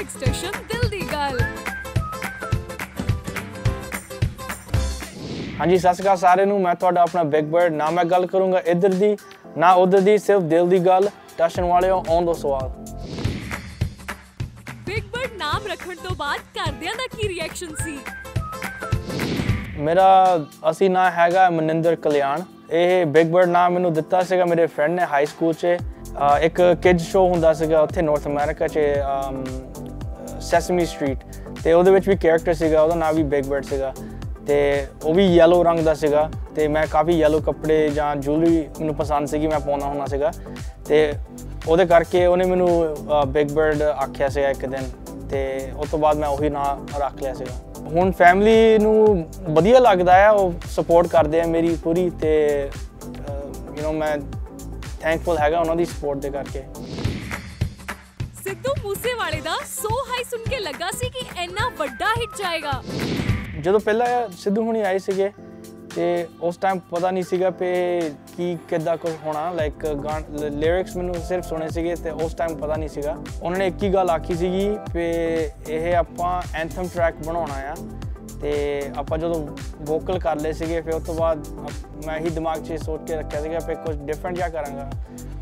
ਇੱਕ ਸਟੇਸ਼ਨ ਦਿਲ ਦੀ ਗੱਲ ਹਾਂਜੀ ਸਤਿ ਸ਼੍ਰੀ ਅਕਾਲ ਸਾਰਿਆਂ ਨੂੰ। ਮੈਂ ਤੁਹਾਡਾ ਆਪਣਾ ਬਿਗ ਬਰਡ ਨਾ ਮੈਂ ਗੱਲ ਕਰੂੰਗਾ ਇੱਧਰ ਦੀ ਨਾ ਉਧਰ ਦੀ ਸਿਰਫ ਦਿਲ ਦੀ ਗੱਲ ਟਸ਼ਨ ਵਾਲਿਓ ਆਉਣ ਦੋ ਸਵਾਲ। ਬਿਗ ਬਰਡ ਨਾਮ ਰੱਖਣ ਤੋਂ ਬਾਅਦ ਘਰਦਿਆਂ ਦਾ ਕੀ ਰਿਐਕਸ਼ਨ ਸੀ? ਮੇਰਾ ਅਸੀਂ ਨਾਂ ਹੈਗਾ ਮਨਿੰਦਰ ਕਲਿਆਣ। ਇਹ ਬਿਗ ਬਰਡ ਨਾਮ ਮੈਨੂੰ ਦਿੱਤਾ ਸੀਗਾ ਮੇਰੇ ਫਰੈਂਡ ਨੇ ਹਾਈ ਸਕੂਲ 'ਚ। ਇੱਕ ਕਿਡਸ ਸ਼ੋਅ ਹੁੰਦਾ ਸੀਗਾ ਉੱਥੇ ਨਾਰਥ ਅਮਰੀਕਾ 'ਚ ਸੈਸਮੀ ਸਟਰੀਟ ਤੇ ਉਹਦੇ ਵਿੱਚ ਵੀ ਕੈਰੈਕਟਰ ਸੀਗਾ, ਉਹਦਾ ਨਾਮ ਵੀ ਬਿਗ ਬਰਡ ਸੀਗਾ, ਤੇ ਉਹ ਵੀ ਯੈਲੋ ਰੰਗ ਦਾ ਸੀਗਾ, ਤੇ ਮੈਂ ਕਾਫੀ ਯੈਲੋ ਕੱਪੜੇ ਜਾਂ ਜੁਐਲਰੀ ਮੈਨੂੰ ਪਸੰਦ ਸੀਗੀ, ਮੈਂ ਪਾਉਂਦਾ ਹੁੰਦਾ ਸੀਗਾ, ਤੇ ਉਹਦੇ ਕਰਕੇ ਉਹਨੇ ਮੈਨੂੰ ਬਿਗ ਬਰਡ ਆਖਿਆ ਸੀਗਾ ਇੱਕ ਦਿਨ, ਤੇ ਉਸ ਤੋਂ ਬਾਅਦ ਮੈਂ ਉਹੀ ਨਾਮ ਰੱਖ ਲਿਆ ਸੀਗਾ। ਹੁਣ ਫੈਮਿਲੀ ਨੂੰ ਵਧੀਆ ਲੱਗਦਾ ਹੈ, ਉਹ ਸਪੋਰਟ ਕਰਦੇ ਆ ਮੇਰੀ ਪੂਰੀ, ਤੇ ਯੂ نو ਮੈਂ ਥੈਂਕਫੁਲ ਹੈਗਾ ਉਹਨਾਂ ਦੀ ਸਪੋਰਟ ਦੇ ਕਰਕੇ। ਸਿੱਧੂ ਮੂਸੇਵਾਲੇ ਦਾ ਸੋ ਹਾਈ ਸੁਣ ਕੇ ਲੱਗਾ ਸੀ ਕਿ ਇੰਨਾ ਵੱਡਾ ਹਿੱਟ ਜਾਏਗਾ। ਜਦੋਂ ਪਹਿਲਾਂ ਸਿੱਧੂ ਹੁਣੀ ਆਏ ਸੀਗੇ ਤੇ ਉਸ ਟਾਈਮ ਪਤਾ ਨਹੀਂ ਸੀਗਾ ਕਿ ਕੀ ਕਿੱਦਾਂ ਕੁਝ ਹੋਣਾ ਲਾਈਕ ਲਿਰਿਕਸ ਮੈਨੂੰ ਸਿਰਫ ਸੁਣੇ ਸੀਗੇ ਤੇ ਉਸ ਟਾਈਮ ਪਤਾ ਨਹੀਂ ਸੀਗਾ। ਉਹਨਾਂ ਨੇ ਇੱਕ ਹੀ ਗੱਲ ਆਖੀ ਸੀਗੀ ਕਿ ਇਹ ਆਪਾਂ ਐਂਥਮ ਟਰੈਕ ਬਣਾਉਣਾ ਆ ਤੇ ਆਪਾਂ ਜਦੋਂ ਵੋਕਲ ਕਰ ਲਏ ਸੀਗੇ, ਫਿਰ ਉਸ ਤੋਂ ਬਾਅਦ ਅਪ- ਮੈਂ ਹੀ ਦਿਮਾਗ 'ਚ ਸੋਚ ਕੇ ਰੱਖਿਆ ਸੀਗਾ ਕਿ ਕੁਝ ਡਿਫਰੈਂਟ ਜਿਹਾ ਕਰਾਂਗਾ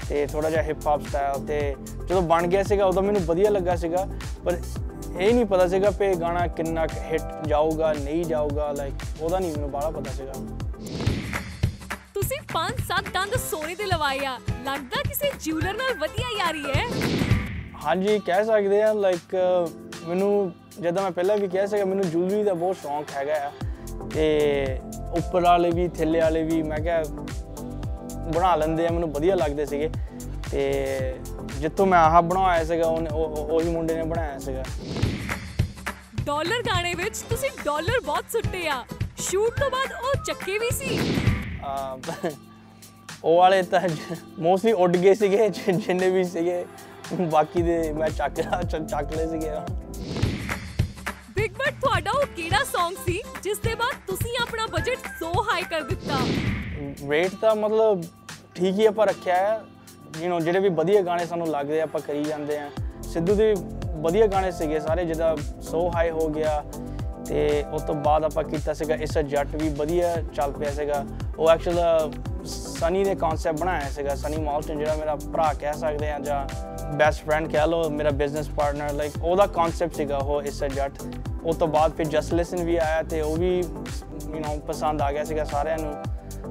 ਤੇ ਥੋੜਾ ਜਿਹਾ ਹਿਪ ਹੌਪ ਸਟਾਈਲ ਤੇ ਜਦੋਂ ਬਣ ਗਿਆ ਸੀਗਾ ਉਦੋਂ ਮੈਨੂੰ ਵਧੀਆ ਲੱਗਾ ਸੀਗਾ ਪਰ ਇਹ ਨਹੀਂ ਪਤਾ ਸੀਗਾ ਕਿ ਗਾਣਾ ਕਿੰਨਾ ਹਿੱਟ ਜਾਊਗਾ ਨਹੀਂ ਜਾਊਗਾ ਲਾਈਕ ਉਹਦਾ ਨਹੀਂ ਮੈਨੂੰ ਬਾਹਲਾ ਪਤਾ ਸੀਗਾ। ਤੁਸੀਂ 5-7 ਦੰਦ ਸੋਨੇ ਦੇ ਲਵਾਏ ਆ ਲੱਗਦਾ ਕਿਸੇ ਜਿਊਲਰ ਨਾਲ ਵਧੀਆ ਯਾਰੀ ਹੈ। ਹਾਂਜੀ ਕਹਿ ਸਕਦੇ ਆ ਲਾਈਕ ਮੈਨੂੰ ਜਦੋਂ ਮੈਂ ਪਹਿਲਾਂ ਵੀ ਕਿਹਾ ਸੀਗਾ ਮੈਨੂੰ ਜੁਐਲਰੀ ਦਾ ਬਹੁਤ ਸ਼ੌਂਕ ਹੈਗਾ ਆ ਤੇ ਉੱਪਰ ਵਾਲੇ ਵੀ ਥੱਲੇ ਵਾਲੇ ਵੀ ਮੈਂ ਕਿਹਾ ਬਣਾ ਲੈਂਦੇ ਆ ਮੈਨੂੰ ਵਧੀਆ ਲੱਗਦੇ ਸੀਗੇ। ਤੇ ਜਿੱਥੋਂ ਮੈਂ ਆਹ ਬਣਾਇਆ ਸੀਗਾ ਉਹ- ਮੁੰਡੇ ਨੇ ਬਣਾਇਆ ਸੀਗਾ। ਡਾਲਰ ਗਾਣੇ ਵਿੱਚ ਤੁਸੀਂ ਡਾਲਰ ਬਹੁਤ ਸੁੱਟੇ ਆ। ਸ਼ੂਟ ਤੋਂ ਬਾਅਦ ਉਹ ਚੱਕੇ ਵੀ ਸੀ। ਉਹ ਵਾਲੇ ਤਾਂ ਮੋਸਟਲੀ ਉੱਡ ਗਏ ਸੀਗੇ ਜਿੰਨੇ ਵੀ ਸੀਗੇ ਬਾਕੀ ਦੇ ਮੈਂ ਚੱਕ ਚੱਕ ਲਏ ਸੀਗੇ। ਬਿਗ ਬਟ ਤੁਹਾਡਾ ਉਹ ਕਿਹੜਾ Song ਸੀ ਜਿਸ ਦੇ ਬਾਅਦ ਤੁਸੀਂ ਆਪਣਾ ਬਜਟ ਸੋ ਹਾਈ ਕਰ ਦਿੱਤਾ? ਰੇਟ ਤਾਂ ਮਤਲਬ ਠੀਕ ਹੀ ਆਪਾਂ ਰੱਖਿਆ ਹੈ ਯੂ نو ਜਿਹੜੇ ਵੀ ਵਧੀਆ ਗਾਣੇ ਸਾਨੂੰ ਲੱਗਦੇ ਆ ਆਪਾਂ ਕਰੀ ਜਾਂਦੇ ਆ ਸਿੱਧੂ ਦੇ ਵਧੀਆ ਗਾਣੇ ਸੀਗੇ ਸਾਰੇ ਜਿਹਦਾ ਸੋ ਹਾਈ ਹੋ ਗਿਆ ਤੇ ਉਸ ਤੋਂ ਬਾਅਦ ਆਪਾਂ ਕੀਤਾ ਸੀਗਾ ਇਸ ਜੱਟ ਵੀ ਵਧੀਆ ਚੱਲ ਪਿਆ ਸੀਗਾ ਉਹ ਐਕਚੁਅਲ ਸਨੀ ਨੇ ਕਨਸੈਪਟ ਬਣਾਇਆ ਸੀਗਾ ਸਨੀ ਮਾਲਟਨ ਜਿਹੜਾ ਮੇਰਾ ਭਰਾ ਕਹਿ ਸਕਦੇ ਆ ਜਾਂ ਬੈਸਟ ਫਰੈਂਡ ਕਹਿ ਲਓ ਮੇਰਾ ਬਿਜ਼ਨਸ ਪਾਰਟਨਰ ਲਾਈਕ ਉਹਦਾ ਕਨਸੈਪਟ ਸੀਗਾ ਉਹ ਇਸ ਜੱਟ ਉਸ ਤੋਂ ਬਾਅਦ ਫਿਰ ਜਸਟ ਲਿਸਨ ਵੀ ਆਇਆ ਤੇ ਉਹ ਵੀ ਯੂ نو ਪਸੰਦ ਆ ਗਿਆ ਸੀਗਾ ਸਾਰਿਆਂ ਨੂੰ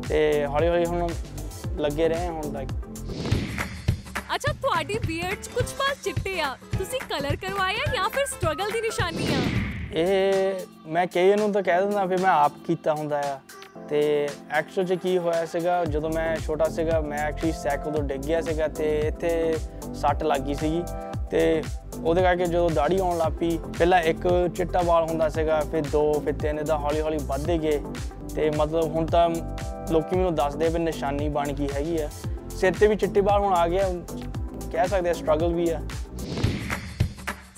ਤੇ ਹੌਲੀ ਹੌਲੀ ਹੁਣ ਲੱਗੇ ਰਹੇ ਹਾਂ ਹੁਣ ਲਾਈਕ ਅੱਛਾ, ਤੁਹਾਡੀ ਬੀਅਰਡ 'ਚ ਕੁਝ ਬਾਲ ਚਿੱਟੇ ਆ। ਤੁਸੀਂ ਕਲਰ ਕਰਵਾਇਆ ਜਾਂ ਫਿਰ ਸਟਰਗਲ ਦੀ ਨਿਸ਼ਾਨੀ ਆ? ਇਹ ਮੈਂ ਕਈ ਨੂੰ ਤਾਂ ਕਹਿ ਦਿੰਦਾ, ਫਿਰ ਮੈਂ ਆਪ ਕੀਤਾ ਹੁੰਦਾ ਆ। ਤੇ ਐਕਚੁਅਲ 'ਚ ਕੀ ਹੋਇਆ ਸੀਗਾ, ਜਦੋਂ ਮੈਂ ਛੋਟਾ ਸੀਗਾ, ਮੈਂ ਐਕਚੁਅਲੀ ਸਾਈਕਲ ਤੋਂ ਡਿੱਗ ਗਿਆ ਸੀਗਾ ਤੇ ਇੱਥੇ ਸੱਟ ਲੱਗ ਗਈ ਸੀਗੀ। ਤੇ ਉਹਦੇ ਕਰਕੇ ਜਦੋਂ ਦਾੜੀ ਆਉਣ ਲੱਗ ਪਈ, ਪਹਿਲਾਂ ਇੱਕ ਚਿੱਟਾ ਵਾਲ ਹੁੰਦਾ ਸੀਗਾ, ਫਿਰ ਦੋ, ਫਿਰ ਤਿੰਨ ਦਾ ਹੌਲੀ ਹੌਲੀ ਵੱਧਦੇ ਗਏ। ਤੇ ਮਤਲਬ ਹੁਣ ਤਾਂ ਲੋਕੀ ਮੈਨੂੰ ਦੱਸਦੇ ਵੀ ਨਿਸ਼ਾਨੀ ਬਣ ਗਈ ਹੈਗੀ ਆ। ਸਿਰ ਤੇ ਵੀ ਚਿੱਟੇ ਵਾਲ ਹੁਣ ਆ ਗਿਆ ਕਹਿ ਸਕਦੇ ਆ ਸਟਰਗਲ ਵੀ ਆ।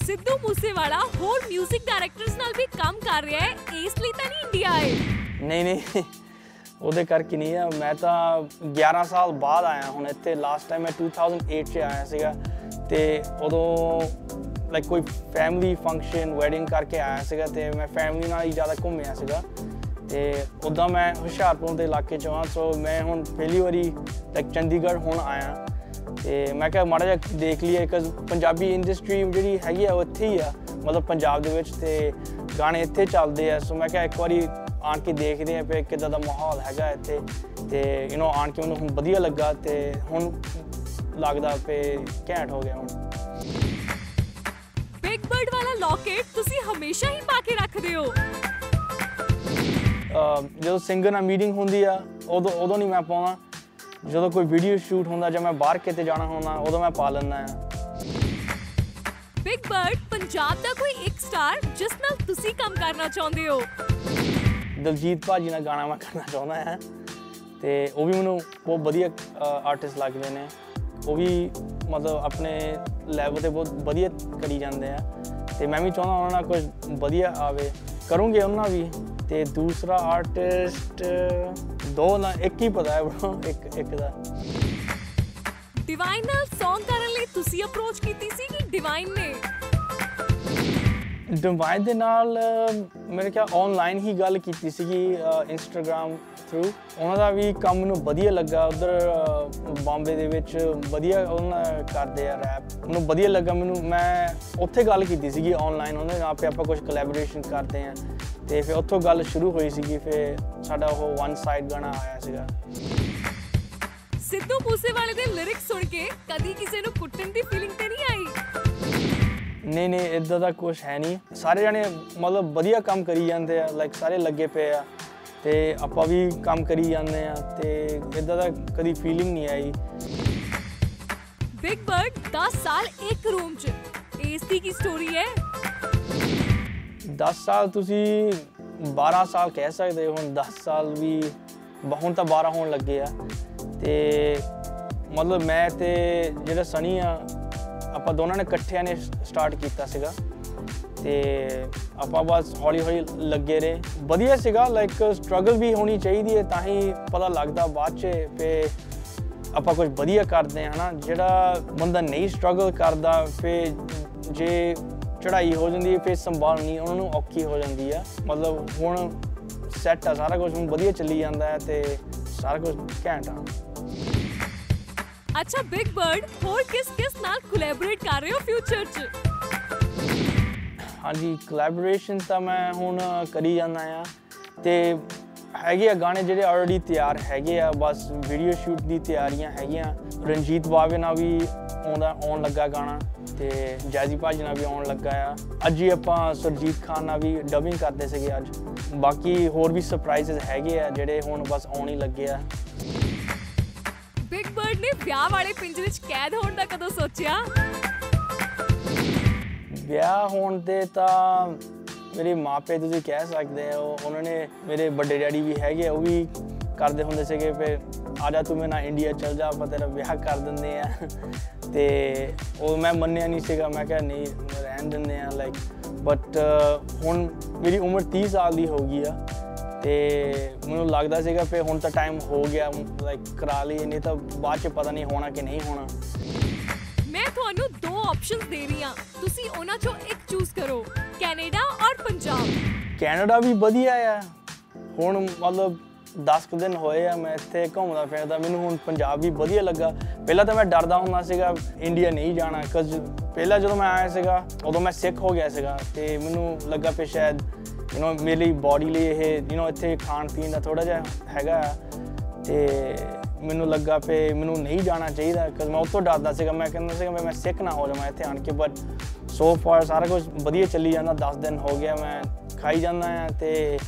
ਸਿੱਧੂ ਮੂਸੇਵਾਲਾ ਹੋਰ 뮤직 ਡਾਇਰੈਕਟਰਸ ਨਾਲ ਵੀ ਕੰਮ ਕਰ ਰਿਹਾ ਹੈ ਇਸ ਲਈ ਤਾਂ ਨਹੀਂ ਇੰਡੀਆ ਆਏ। ਨਹੀਂ ਨਹੀਂ ਉਹਦੇ ਕਰਕੇ ਨਹੀਂ ਆ। ਮੈਂ ਤਾਂ 11 ਸਾਲ ਬਾਅਦ ਆਇਆ ਹੁਣ ਇੱਥੇ। ਲਾਸਟ ਟਾਈਮ ਮੈਂ 2008 ਚ ਆਇਆ ਸੀਗਾ ਤੇ ਉਦੋਂ ਲਾਈਕ ਕੋਈ ਫੈਮਿਲੀ ਫੰਕਸ਼ਨ ਵੈਡਿੰਗ ਕਰਕੇ ਆਇਆ ਸੀਗਾ ਤੇ ਮੈਂ ਫੈਮਿਲੀ ਨਾਲ ਹੀ ਜ਼ਿਆਦਾ ਘੁੰਮਿਆ ਸੀਗਾ। ਤੇ ਉਦਾਂ ਮੈਂ ਹੁਸ਼ਿਆਰਪੁਰ ਦੇ ਇਲਾਕੇ ਚੋਂ ਆ ਸੋ ਮੈਂ ਹੁਣ ਪਹਿਲੀ ਵਾਰੀ ਲਾਈਕ ਚੰਡੀਗੜ੍ਹ ਹੁਣ ਆਇਆ ਤੇ ਮੈਂ ਕਿਹਾ ਮਾੜਾ ਜਿਹਾ ਦੇਖ ਲਈਏ ਕਿ ਪੰਜਾਬੀ ਇੰਡਸਟਰੀ ਜਿਹੜੀ ਹੈਗੀ ਆ, ਉਹ ਇੱਥੇ ਹੀ ਆ, ਮਤਲਬ ਪੰਜਾਬ ਦੇ ਵਿੱਚ ਤੇ ਗਾਣੇ ਇੱਥੇ ਚੱਲਦੇ ਆ। ਸੋ ਮੈਂ ਕਿਹਾ ਇੱਕ ਵਾਰੀ ਆਣ ਕੇ ਦੇਖਦੇ ਆ ਵੀ ਕਿੱਦਾਂ ਦਾ ਮਾਹੌਲ ਹੈਗਾ ਇੱਥੇ। ਤੇ ਯੂ نو ਆਣ ਕੇ ਮੈਨੂੰ ਹੁਣ ਵਧੀਆ ਲੱਗਾ ਤੇ ਹੁਣ ਲੱਗਦਾ ਕਿ ਘੈਂਟ ਹੋ ਗਿਆ ਹੁਣ। ਬਿਗ ਬਰਡ ਵਾਲਾ ਲੌਕੇਟ ਤੁਸੀਂ ਹਮੇਸ਼ਾ ਹੀ ਪਾ ਕੇ ਰੱਖਦੇ ਹੋ। ਅਹ ਜਦੋਂ ਸਿੰਗਰ ਨਾਲ ਮੀਟਿੰਗ ਹੁੰਦੀ ਆ ਉਦੋਂ ਉਦੋਂ ਨਹੀਂ ਮੈਂ ਪਾਉਂਦਾ। ਜਦੋਂ ਕੋਈ ਵੀਡੀਓ ਸ਼ੂਟ ਹੁੰਦਾ ਜਾਂ ਮੈਂ ਬਾਹਰ ਕਿਤੇ ਜਾਣਾ ਹੁੰਦਾ ਉਦੋਂ ਮੈਂ ਪਾ ਲੈਂਦਾ ਆ। ਬਿਗ ਬਰਡ ਪੰਜਾਬ ਦਾ ਕੋਈ ਇੱਕ ਸਟਾਰ ਜਿਸ ਨਾਲ ਤੁਸੀਂ ਕੰਮ ਕਰਨਾ ਚਾਹੁੰਦੇ ਹੋ? ਦਲਜੀਤ ਭਾਜੀ ਨਾਲ ਗਾਣਾ ਮੈਂ ਕਰਨਾ ਚਾਹੁੰਦਾ ਹਾਂ ਤੇ ਉਹ ਵੀ ਮੈਨੂੰ ਬਹੁਤ ਵਧੀਆ ਆਰਟਿਸਟ ਲੱਗਦੇ ਨੇ। ਉਹ ਵੀ ਮਤਲਬ ਆਪਣੇ ਲੈਵਲ ਤੇ ਬਹੁਤ ਵਧੀਆ ਕਰੀ ਜਾਂਦੇ ਆ। ਤੇ ਮੈਂ ਵੀ ਚਾਹੁੰਦਾ ਉਹਨਾਂ ਨਾਲ ਕੁਝ ਵਧੀਆ ਆਵੇ। ਕਰੂੰਗੇ ਉਹਨਾਂ ਵੀ। ਤੇ ਦੂਸਰਾ ਆਰਟਿਸਟ ਦੋ ਨਾ ਇੱਕ ਹੀ ਪਤਾ ਹੈ bro, ਇੱਕ ਇੱਕ ਦਾ। ਡਿਵਾਈਨ ਨਾਲ Song ਕਰਨ ਲਈ ਤੁਸੀਂ ਅਪਰੋਚ ਕੀਤੀ ਸੀ ਕਿ ਡਿਵਾਈਨ ਨੇ? ਡਿਵਾਈਨ ਦੇ ਨਾਲ ਅਹ, ਮੇਰੇ ਖਿਆਲ ਆਨਲਾਈਨ ਹੀ ਗੱਲ ਕੀਤੀ ਸੀਗੀ ਇੰਸਟਾਗ੍ਰam ਥਰੂ ਉਹਨਾਂ ਦਾ ਵੀ ਕੰਮ ਮੈਨੂੰ ਵਧੀਆ ਲੱਗਾ। ਉਧਰ ਬੰਬੇ ਦੇ ਵਿੱਚ ਵਧੀਆ ਉਹਨਾਂ ਕਰਦੇ ਆ ਰੈਪ ਮੈਨੂੰ ਵਧੀਆ ਲੱਗਾ। ਮੈਨੂੰ ਮੈਂ ਉੱਥੇ ਗੱਲ ਕੀਤੀ ਸੀਗੀ ਆਨਲਾਈਨ ਉਹਨਾਂ ਨਾਲ ਆਪੇ ਆਪਾਂ ਕੁਝ ਕੋਲੈਬੋਰੇਸ਼ਨ ਕਰਦੇ ਆ। ਤੇ ਫਿਰ ਉੱਥੋਂ ਗੱਲ ਸ਼ੁਰੂ ਹੋਈ ਸੀਗੀ। ਫਿਰ ਸਾਡਾ ਉਹ ਵਨ ਸਾਈਡ ਗਾਣਾ ਆਇਆ ਸੀਗਾ। ਸਿੱਧੂ ਮੂਸੇਵਾਲੇ ਦੇ ਲਿਰਿਕਸ ਸੁਣ ਕੇ ਕਦੀ ਕਿਸੇ ਨੂੰ ਕੁੱਟਣ ਦੀ ਫੀਲਿੰਗ ਤੇ ਨਹੀਂ ਆਈ? ਨਹੀਂ ਨਹੀਂ ਇਦਾਂ ਦਾ ਕੁਝ ਹੈ ਨਹੀਂ। ਸਾਰੇ ਜਣੇ ਮਤਲਬ ਵਧੀਆ ਕੰਮ ਕਰੀ ਜਾਂਦੇ ਆ ਲਾਈਕ ਸਾਰੇ ਲੱਗੇ ਪਏ ਆ। ਤੇ ਆਪਾਂ ਵੀ ਕੰਮ ਕਰੀ ਜਾਂਦੇ ਆ ਤੇ ਇਦਾਂ ਦਾ ਕਦੀ ਫੀਲਿੰਗ ਨਹੀਂ ਆਈ। ਬਿਗ ਬਰਡ 10 ਸਾਲ ਇੱਕ ਰੂਮ 'ਚ। ਇਸ ਦੀ ਕੀ ਸਟੋਰੀ ਹੈ? 10 ਸਾਲ ਤੁਸੀਂ 12 ਸਾਲ ਕਹਿ ਸਕਦੇ ਹੋ ਹੁਣ 10 ਸਾਲ ਵੀ ਹੁਣ ਤਾਂ 12 ਹੋਣ ਲੱਗੇ ਆ। ਤੇ ਮਤਲਬ ਮੈਂ ਤੇ ਜਿਹੜਾ ਸਨੀ ਆ ਆਪਾਂ ਦੋਨਾਂ ਨੇ ਇਕੱਠਿਆਂ ਨੇ ਸਟਾਰਟ ਕੀਤਾ ਸੀਗਾ। ਤੇ ਆਪਾਂ ਬਸ ਹੌਲੀ ਹੌਲੀ ਲੱਗੇ ਰਹੇ। ਵਧੀਆ ਸੀਗਾ ਲਾਈਕ ਸਟਰਗਲ ਵੀ ਹੋਣੀ ਚਾਹੀਦੀ ਹੈ, ਤਾਂ ਹੀ ਪਤਾ ਲੱਗਦਾ ਬਾਅਦ ਚ ਫੇ ਆਪਾਂ ਕੁਝ ਵਧੀਆ ਕਰਦੇ ਹਾਂ, ਹਨਾ। ਜਿਹੜਾ ਬੰਦਾ ਨਹੀਂ ਸਟਰਗਲ ਕਰਦਾ ਫੇ ਜੇ ਚੜਾਈ ਹੋ ਜਾਂਦੀ ਹੈ ਫੇ ਸੰਭਾਲਣੀ ਉਹਨਾਂ ਨੂੰ ਔਖੀ ਹੋ ਜਾਂਦੀ ਆ। ਮਤਲਬ ਹੁਣ ਸੈੱਟ ਆ ਸਾਰਾ ਕੁਝ, ਹੁਣ ਵਧੀਆ ਚੱਲੀ ਜਾਂਦਾ ਹੈ ਤੇ ਸਾਰਾ ਕੁਝ ਘੈਂਟ ਆ। ਅੱਛਾ ਬਿਗ ਬਰਡ ਹੋਰ ਕਿਸ ਕਿਸ ਨਾਲ ਕੋਲੈਬੋਰੇਟ ਕਰ ਰਹੇ ਹੋ ਫਿਊਚਰ 'ਚ? ਹਾਂਜੀ ਕੋਲੈਬੋਰੇਸ਼ਨ ਤਾਂ ਮੈਂ ਹੁਣ ਕਰੀ ਜਾਂਦਾ ਆ ਤੇ ਹੈਗੇ ਆ ਗਾਣੇ ਜਿਹੜੇ ਆਲਰੇਡੀ ਤਿਆਰ ਹੈਗੇ ਆ, ਬਸ ਵੀਡੀਓ ਸ਼ੂਟ ਦੀ ਤਿਆਰੀਆਂ ਹੈਗੀਆਂ। ਰਣਜੀਤ ਬਾਵੇ ਨਾਲ ਵੀ ਆਉਂਦਾ, ਆਉਣ ਲੱਗਾ ਗਾਣਾ ਤੇ ਜੈਜੀ ਭਾਜੀ ਨਾਲ ਵੀ ਆਉਣ ਲੱਗਾ ਆ। ਅੱਜ ਹੀ ਆਪਾਂ ਸੁਰਜੀਤ ਖਾਨ ਨਾਲ ਵੀ ਡਬਿੰਗ ਕਰਦੇ ਸੀਗੇ ਅੱਜ। ਬਾਕੀ ਹੋਰ ਵੀ ਸਰਪ੍ਰਾਈਜ਼ਸ ਹੈਗੇ ਆ ਜਿਹੜੇ ਹੁਣ ਬਸ ਆਉਣ ਹੀ ਲੱਗੇ ਆ। ਬਿਗ ਬਰਡ ਨੇ ਵਿਆਹ ਵਾਲੇ ਪਿੰਜਰੇ 'ਚ ਕੈਦ ਹੋਣ ਦਾ ਕਦੋਂ ਸੋਚਿਆ? ਵਿਆਹ ਹੋਣ ਤੇ ਤਾਂ ਮੇਰੇ ਮਾਪੇ ਤੁਸੀਂ ਕਹਿ ਸਕਦੇ ਹੋ ਉਹਨਾਂ ਨੇ ਮੇਰੇ ਵੱਡੇ ਡੈਡੀ ਵੀ ਹੈਗੇ ਆ, ਉਹ ਵੀ ਕਰਦੇ ਹੁੰਦੇ ਸੀਗੇ ਫਿਰ ਆ ਜਾ ਤੂੰ ਮੇਰੇ ਨਾਲ ਇੰਡੀਆ ਚਲ ਜਾ ਆਪਾਂ ਤੇਰਾ ਵਿਆਹ ਕਰ ਦਿੰਦੇ ਆ। ਤੇ ਉਹ ਮੈਂ ਮੰਨਿਆ ਨਹੀਂ ਸੀਗਾ ਮੈਂ ਕਿਹਾ ਨਹੀਂ ਰਹਿਣ ਦਿੰਦੇ ਆ ਲਾਈਕ ਬਟ ਹੁਣ ਮੇਰੀ ਉਮਰ 30 ਸਾਲ ਦੀ ਹੋ ਗਈ ਆ। ਤੇ ਮੈਨੂੰ ਲੱਗਦਾ ਸੀਗਾ ਫਿਰ ਹੁਣ ਤਾਂ ਟਾਈਮ ਹੋ ਗਿਆ ਲਾਈਕ ਕਰਾ ਲਈ ਨਹੀਂ ਤਾਂ ਬਾਅਦ ਚ ਪਤਾ ਨਹੀਂ ਹੋਣਾ ਕਿ ਨਹੀਂ ਹੋਣਾ। ਮੈਂ ਤੁਹਾਨੂੰ ਦੋ ਆਪਸ਼ਨਸ ਦੇ ਰਹੀ ਹਾਂ। ਤੁਸੀਂ ਉਹਨਾਂ 'ਚੋਂ ਇੱਕ ਚੂਜ਼ ਕਰੋ ਕੈਨੇਡਾ ਔਰ ਪੰਜਾਬ। ਕੈਨੇਡਾ ਵੀ ਵਧੀਆ ਆ। ਹੁਣ ਮਤਲਬ 10 ਕੁ ਦਿਨ ਹੋਏ ਆ ਮੈਂ ਇੱਥੇ ਘੁੰਮਦਾ ਫਿਰਦਾ ਮੈਨੂੰ ਹੁਣ ਪੰਜਾਬ ਵੀ ਵਧੀਆ ਲੱਗਾ ਪਹਿਲਾਂ ਤਾਂ ਮੈਂ ਡਰਦਾ ਹੁੰਦਾ ਸੀਗਾ ਇੰਡੀਆ ਨਹੀਂ ਜਾਣਾ ਕਿਉਂਕਿ ਪਹਿਲਾਂ ਜਦੋਂ ਮੈਂ ਆਇਆ ਸੀਗਾ ਉਦੋਂ ਮੈਂ ਸਿੱਖ ਹੋ ਗਿਆ ਸੀਗਾ ਤੇ ਮੈਨੂੰ ਲੱਗਾ ਫਿਰ ਸ਼ਾਇਦ ਯੂ نو ਮੇਰੇ ਲਈ ਬਾਡੀ ਲਈ ਇਹ ਯੂ نو ਇੱਥੇ ਖਾਣ ਪੀਣ ਦਾ ਥੋੜਾ ਜਿਹਾ ਹੈਗਾ ਆ ਤੇ ਮੈਨੂੰ ਲੱਗਾ ਪਏ ਮੈਨੂੰ ਨਹੀਂ ਜਾਣਾ ਚਾਹੀਦਾ ਕਿ ਮੈਂ ਉੱਥੋਂ ਡਰਦਾ ਸੀਗਾ ਮੈਂ ਕਹਿੰਦਾ ਸੀਗਾ ਵੀ ਮੈਂ ਸਿੱਖ ਨਾ ਹੋ ਜਾਵਾਂ ਇੱਥੇ ਆਣ ਕੇ ਬਟ ਸੋ ਫਾਰ ਸਾਰਾ ਕੁਝ ਵਧੀਆ ਚੱਲੀ ਜਾਂਦਾ 10 ਦਿਨ ਹੋ ਗਿਆ ਮੈਂ ਖਾਈ ਜਾਂਦਾ ਆ ਤੇ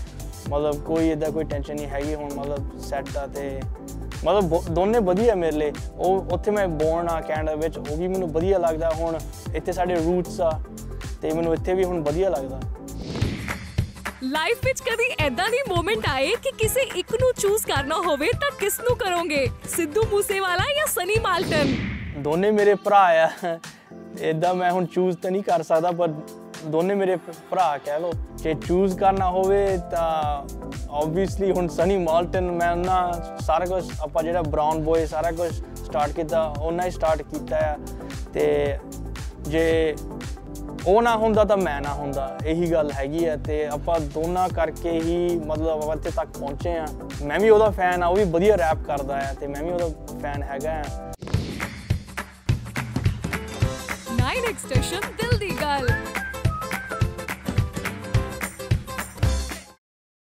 ਮਤਲਬ ਕੋਈ ਇਦਾਂ ਕੋਈ ਟੈਨਸ਼ਨ ਨਹੀਂ ਹੈਗੀ ਹੁਣ ਮਤਲਬ ਸੈੱਟ ਆ ਤੇ ਮਤਲਬ ਦੋਨੇ ਵਧੀਆ ਮੇਰੇ ਲਈ। ਉਹ ਉੱਥੇ ਮੈਂ ਬੋਰਨ ਆ ਕੈਨੇਡਾ ਵਿੱਚ ਉਹ ਵੀ ਮੈਨੂੰ ਵਧੀਆ ਲੱਗਦਾ। ਹੁਣ ਇੱਥੇ ਸਾਡੇ ਰੂਟਸ ਆ ਤੇ ਮੈਨੂੰ ਇੱਥੇ ਵੀ ਹੁਣ ਵਧੀਆ ਲੱਗਦਾ। ਲਾਈਫ ਵਿੱਚ ਕਦੀ ਐਦਾਂ ਦੀ ਮੂਮੈਂਟ ਆਏ ਕਿ ਕਿਸੇ ਇੱਕ ਨੂੰ ਚੂਜ਼ ਕਰਨਾ ਹੋਵੇ ਤਾਂ ਕਿਸ ਨੂੰ ਕਰੋਗੇ? ਸਿੱਧੂ ਮੂਸੇਵਾਲਾ ਜਾਂ ਸਨੀ ਮਾਲਟਨ ਦੋਨੇ ਮੇਰੇ ਭਰਾ ਆ। ਇਦਾਂ ਮੈਂ ਹੁਣ ਚੂਜ਼ ਤਾਂ ਨਹੀਂ ਕਰ ਸਕਦਾ ਪਰ ਦੋਨੇ ਮੇਰੇ ਭ- ਭਰਾ ਕਹਿ ਲੋ ਜੇ ਚੂਜ਼ ਕਰਨਾ ਹੋਵੇ ਤਾਂ ਆਬਵੀਅਸਲੀ ਹੁਣ ਸਨੀ ਮਾਲਟਨ ਮੈਂ ਉਹਨਾਂ ਸਾਰਾ ਕੁਝ ਆਪਾਂ ਜਿਹੜਾ ਬ੍ਰਾਊਨ ਬੋਏ ਸਾਰਾ ਕੁਝ ਸਟਾਰਟ ਕੀਤਾ, ਉਹਨਾਂ ਹੀ ਸਟਾਰਟ ਕੀਤਾ ਆ। ਤੇ ਜੇ ਉਹ ਨਾ ਹੁੰਦਾ ਤਾਂ ਮੈਂ ਨਾ ਹੁੰਦਾ, ਇਹੀ ਗੱਲ ਹੈਗੀ ਆ। ਤੇ ਆਪਾਂ ਦੋਨਾਂ ਕਰਕੇ ਹੀ ਮਤਲਬ ਆਪਾਂ ਇੱਥੇ ਤੱਕ ਪਹੁੰਚੇ ਆ। ਮੈਂ ਵੀ ਉਹਦਾ ਫੈਨ ਆ, ਉਹ ਵੀ ਵਧੀਆ ਰੈਪ ਕਰਦਾ ਆ, ਤੇ ਮੈਂ ਵੀ ਉਹਦਾ ਫੈਨ ਹੈਗਾ ਆ। 9 ਐਕਸਟੈਸ਼ਨ ਦਿਲ ਦੀ ਗੱਲ।